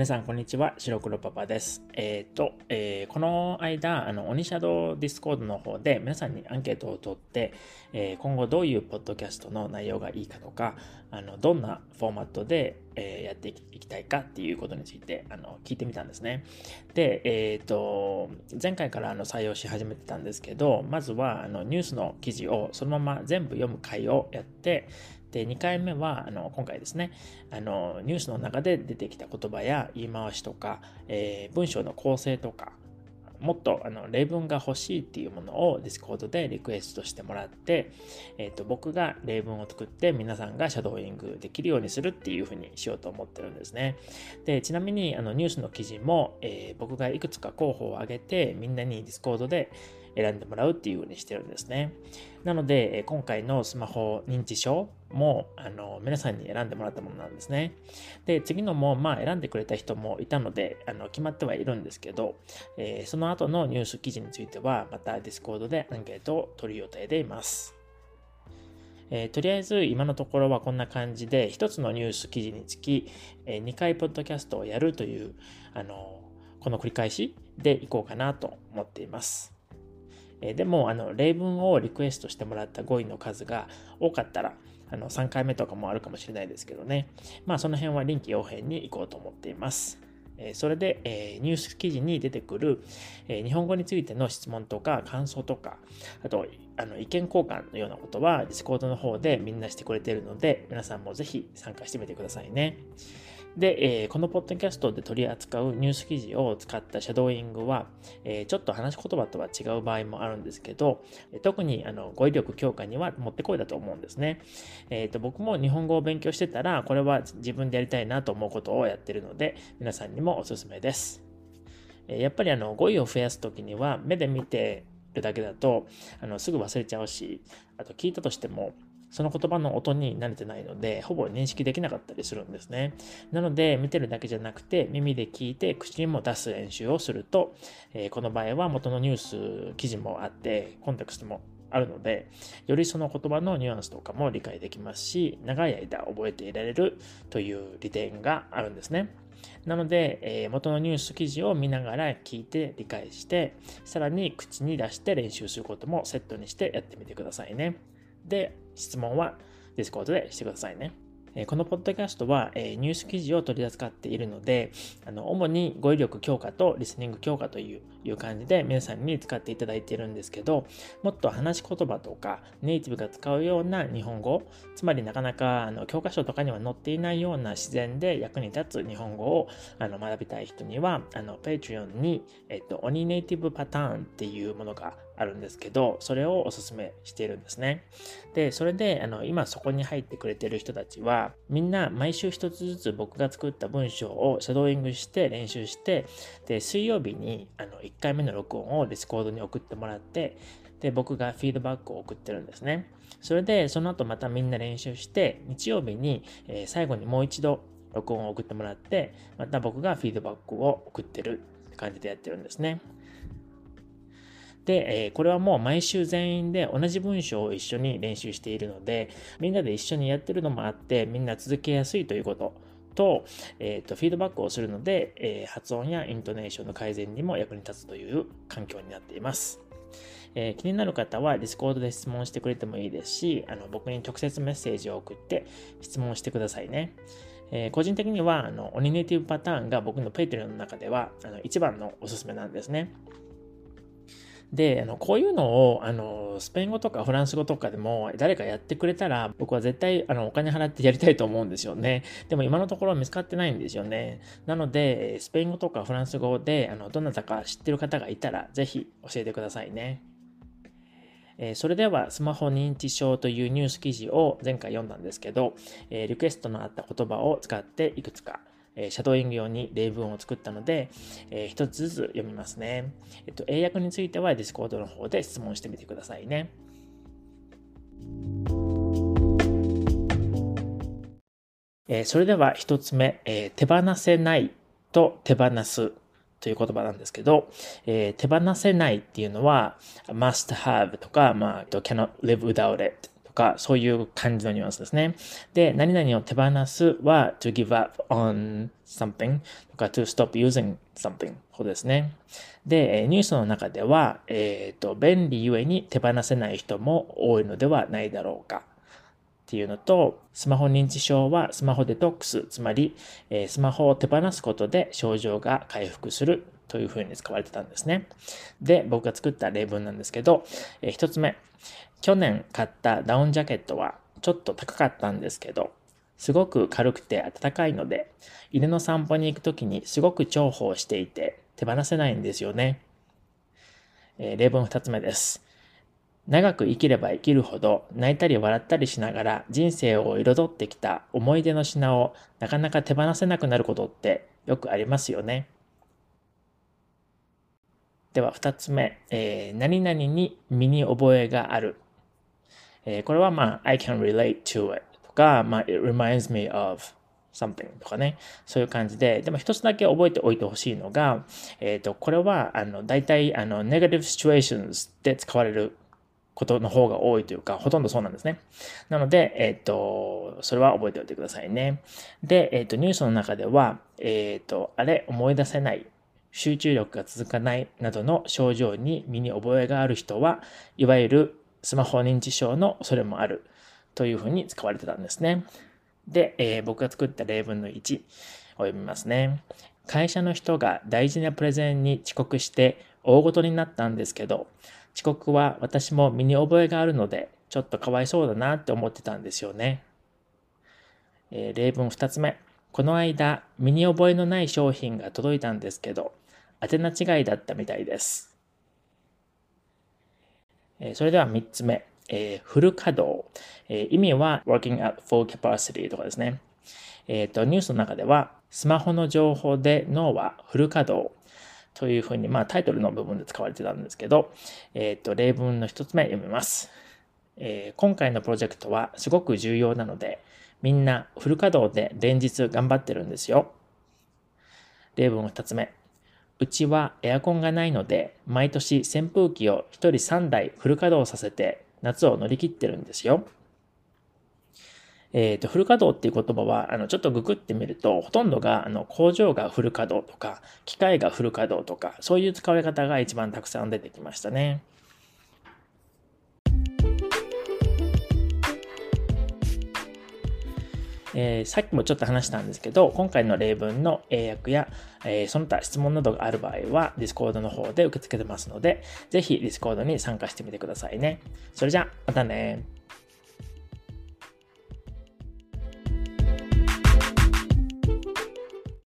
皆さん、こんにちは。白黒パパです。えっ、ー、と、えー、この間、あの、オニシャドウディスコードの方で皆さんにアンケートを取って、えー、今後どういうポッドキャストの内容がいいかとか、あの、どんなフォーマットで、えやっていきたいかっていうことについて、あの、聞いてみたんですね。で、えっ、と、前回からあの採用し始めてたんですけど、まずは、あの、ニュースの記事をそのまま全部読む会をやって、で、2回目は、あの、今回ですね、あの、ニュースの中で出てきた言葉や言い回しとか、えー、文章の構成とか、もっとあの例文が欲しいっていうものを Discord でリクエストしてもらって、えー、と僕が例文を作って皆さんがシャドーイングできるようにするっていうふうにしようと思ってるんですね。でちなみにあのニュースの記事も、えー、僕がいくつか候補を挙げてみんなに Discord で選んでもらうっていう風にしてるんですね。なので、今回のスマホ認知症も、あの、皆さんに選んでもらったものなんですね。で、次のも、まあ、選んでくれた人もいたので、あの、決まってはいるんですけど、えー、その後のニュース記事については、また Discord でアンケートを取る予定でいます。えー、とりあえず今のところはこんな感じで1つのニュース記事につき、えー、2回ポッドキャストをやるというあのこの繰り返しでいこうかなと思っています。えでも、あの、例文をリクエストしてもらった語彙の数が多かったら、あの、3回目とかもあるかもしれないですけどね。まあ、その辺は臨機応変に行こうと思っています。えそれで、えニュース記事に出てくる、え日本語についての質問とか感想とか、あと、あの意見交換のようなことは Discord の方でみんなしてくれているので、皆さんもぜひ参加してみてくださいね。で、えー、このポッドキャストで取り扱うニュース記事を使ったシャドーイングは、えー、ちょっと話し言葉とは違う場合もあるんですけど、特にあの語彙力強化にはもってこいだと思うんですね。えーと、僕も日本語を勉強してたら、これは自分でやりたいなと思うことをやってるので、皆さんにもおすすめです。やっぱりあの語彙を増やすときには目で見てるだけだとあのすぐ忘れちゃうし、あと聞いたとしてもその言葉の音に慣れてないので、ほぼ認識できなかったりするんですね。なので、見てるだけじゃなくて、耳で聞いて、口にも出す練習をすると、えー、この場合は元のニュース記事もあって、コンテクストもあるので、よりその言葉のニュアンスとかも理解できますし、長い間覚えていられるという利点があるんですね。なので、えー、元のニュース記事を見ながら聞いて理解して、さらに口に出して練習することもセットにしてやってみてくださいね。で、質問は Discord でしてくださいね。このポッドキャストはニュース記事を取り扱っているので、あの主に語彙力強化とリスニング強化という感じで皆さんに使っていただいているんですけど、もっと話し言葉とかネイティブが使うような日本語、つまりなかなかあの教科書とかには載っていないような自然で役に立つ日本語をあの学びたい人には、あの Patreon に、えっと、鬼ネイティブパターンっていうものがあるんですけど、それをおすすめしているんですね。で、それで、あの、今そこに入ってくれてる人たちは、みんな毎週一つずつ僕が作った文章をシャドーイングして練習して、で、水曜日に、あの、1回目の録音をディスコードに送ってもらって、で、僕がフィードバックを送ってるんですね。それで、その後またみんな練習して、日曜日に、えー、最後にもう一度録音を送ってもらって、また僕がフィードバックを送ってるって感じでやってるんですね。で、えこれはもう毎週全員で同じ文章を一緒に練習しているので、みんなで一緒にやってるのもあって、みんな続けやすいということと、え、ー、と、フィードバックをするので、えー、発音やイントネーションの改善にも役に立つという環境になっています。えー、気になる方は Discord で質問してくれてもいいですし、あの僕に直接メッセージを送って質問してくださいね。えー、個人的には、あの、オニネイティブパターンが僕の Patreon の中では、あの、一番のおすすめなんですね。で、あの、こういうのを、あの、スペイン語とかフランス語とかでも誰かやってくれたら、僕は絶対、あの、お金払ってやりたいと思うんですよね。でも今のところ見つかってないんですよね。なので、スペイン語とかフランス語で、あの、どなたか知ってる方がいたら、ぜひ教えてくださいね。えそれではスマホ認知症というニュース記事を前回読んだんですけど、えリクエストのあった言葉を使っていくつかえシャドーイング用に例文を作ったので、えー、一つずつ読みますね。えっと、英訳については Discord の方で質問してみてくださいね。えー、それでは一つ目、えー、手放せないと手放すという言葉なんですけど、えー、手放せないっていうのは must have とか、まあ、cannot live without it とか、そういう感じのニュアンスですね。で、何々を手放すは to give up on something とか to stop using something ほどですね。で、ニュースの中では、えっ、ー、と、便利ゆえに手放せない人も多いのではないだろうか。っていうのと、スマホ認知症はスマホデトックス、つまり、え、スマホを手放すことで症状が回復するというふうに使われてたんですね。で、僕が作った例文なんですけど、えー、一つ目、去年買ったダウンジャケットはちょっと高かったんですけど、すごく軽くて暖かいので、犬の散歩に行くときにすごく重宝していて手放せないんですよね。えー、例文二つ目です。長く生きれば生きるほど泣いたり笑ったりしながら人生を彩ってきた思い出の品をなかなか手放せなくなることってよくありますよね。では二つ目、えー、何々に身に覚えがあるえー、これはまあ、I can relate to it とか、まあ、it reminds me of something とかね、そういう感じで、でも一つだけ覚えておいてほしいのが、えっ、ー、と、これは、あの、大体、あの、negative situations で使われることの方が多いというか、ほとんどそうなんですね。なので、えっ、ー、と、それは覚えておいてくださいね。で、えっ、ー、と、ニュースの中では、えっ、と、あれ、思い出せない、集中力が続かないなどの症状に身に覚えがある人は、いわゆるスマホ認知症の恐れもあるというふうに使われてたんですね。で、えー、僕が作った例文の1を読みますね。会社の人が大事なプレゼンに遅刻して大ごとになったんですけど、遅刻は私も身に覚えがあるので、ちょっとかわいそうだなって思ってたんですよね。えー、例文2つ目。この間、身に覚えのない商品が届いたんですけど、宛名違いだったみたいです。えそれでは3つ目、えー、フル稼働、えー、意味は working at full capacity とかですね。えっ、ー、と、ニュースの中では、スマホの情報で脳はフル稼働というふうに、まあタイトルの部分で使われてたんですけど、えっ、と、例文の1つ目読みます。え今回のプロジェクトはすごく重要なので、みんなフル稼働で連日頑張ってるんですよ。例文2つ目。うちはエアコンがないので、毎年扇風機を1人3台フル稼働させて夏を乗り切ってるんですよ。えっ、ー、と、フル稼働っていう言葉は、あの、ちょっとググってみると、ほとんどが、あの、工場がフル稼働とか、機械がフル稼働とか、そういう使われ方が一番たくさん出てきましたね。えー、さっきもちょっと話したんですけど、今回の例文の英訳や、えー、その他質問などがある場合は、Discord の方で受け付けてますので、ぜひ Discord に参加してみてくださいね。それじゃ、またね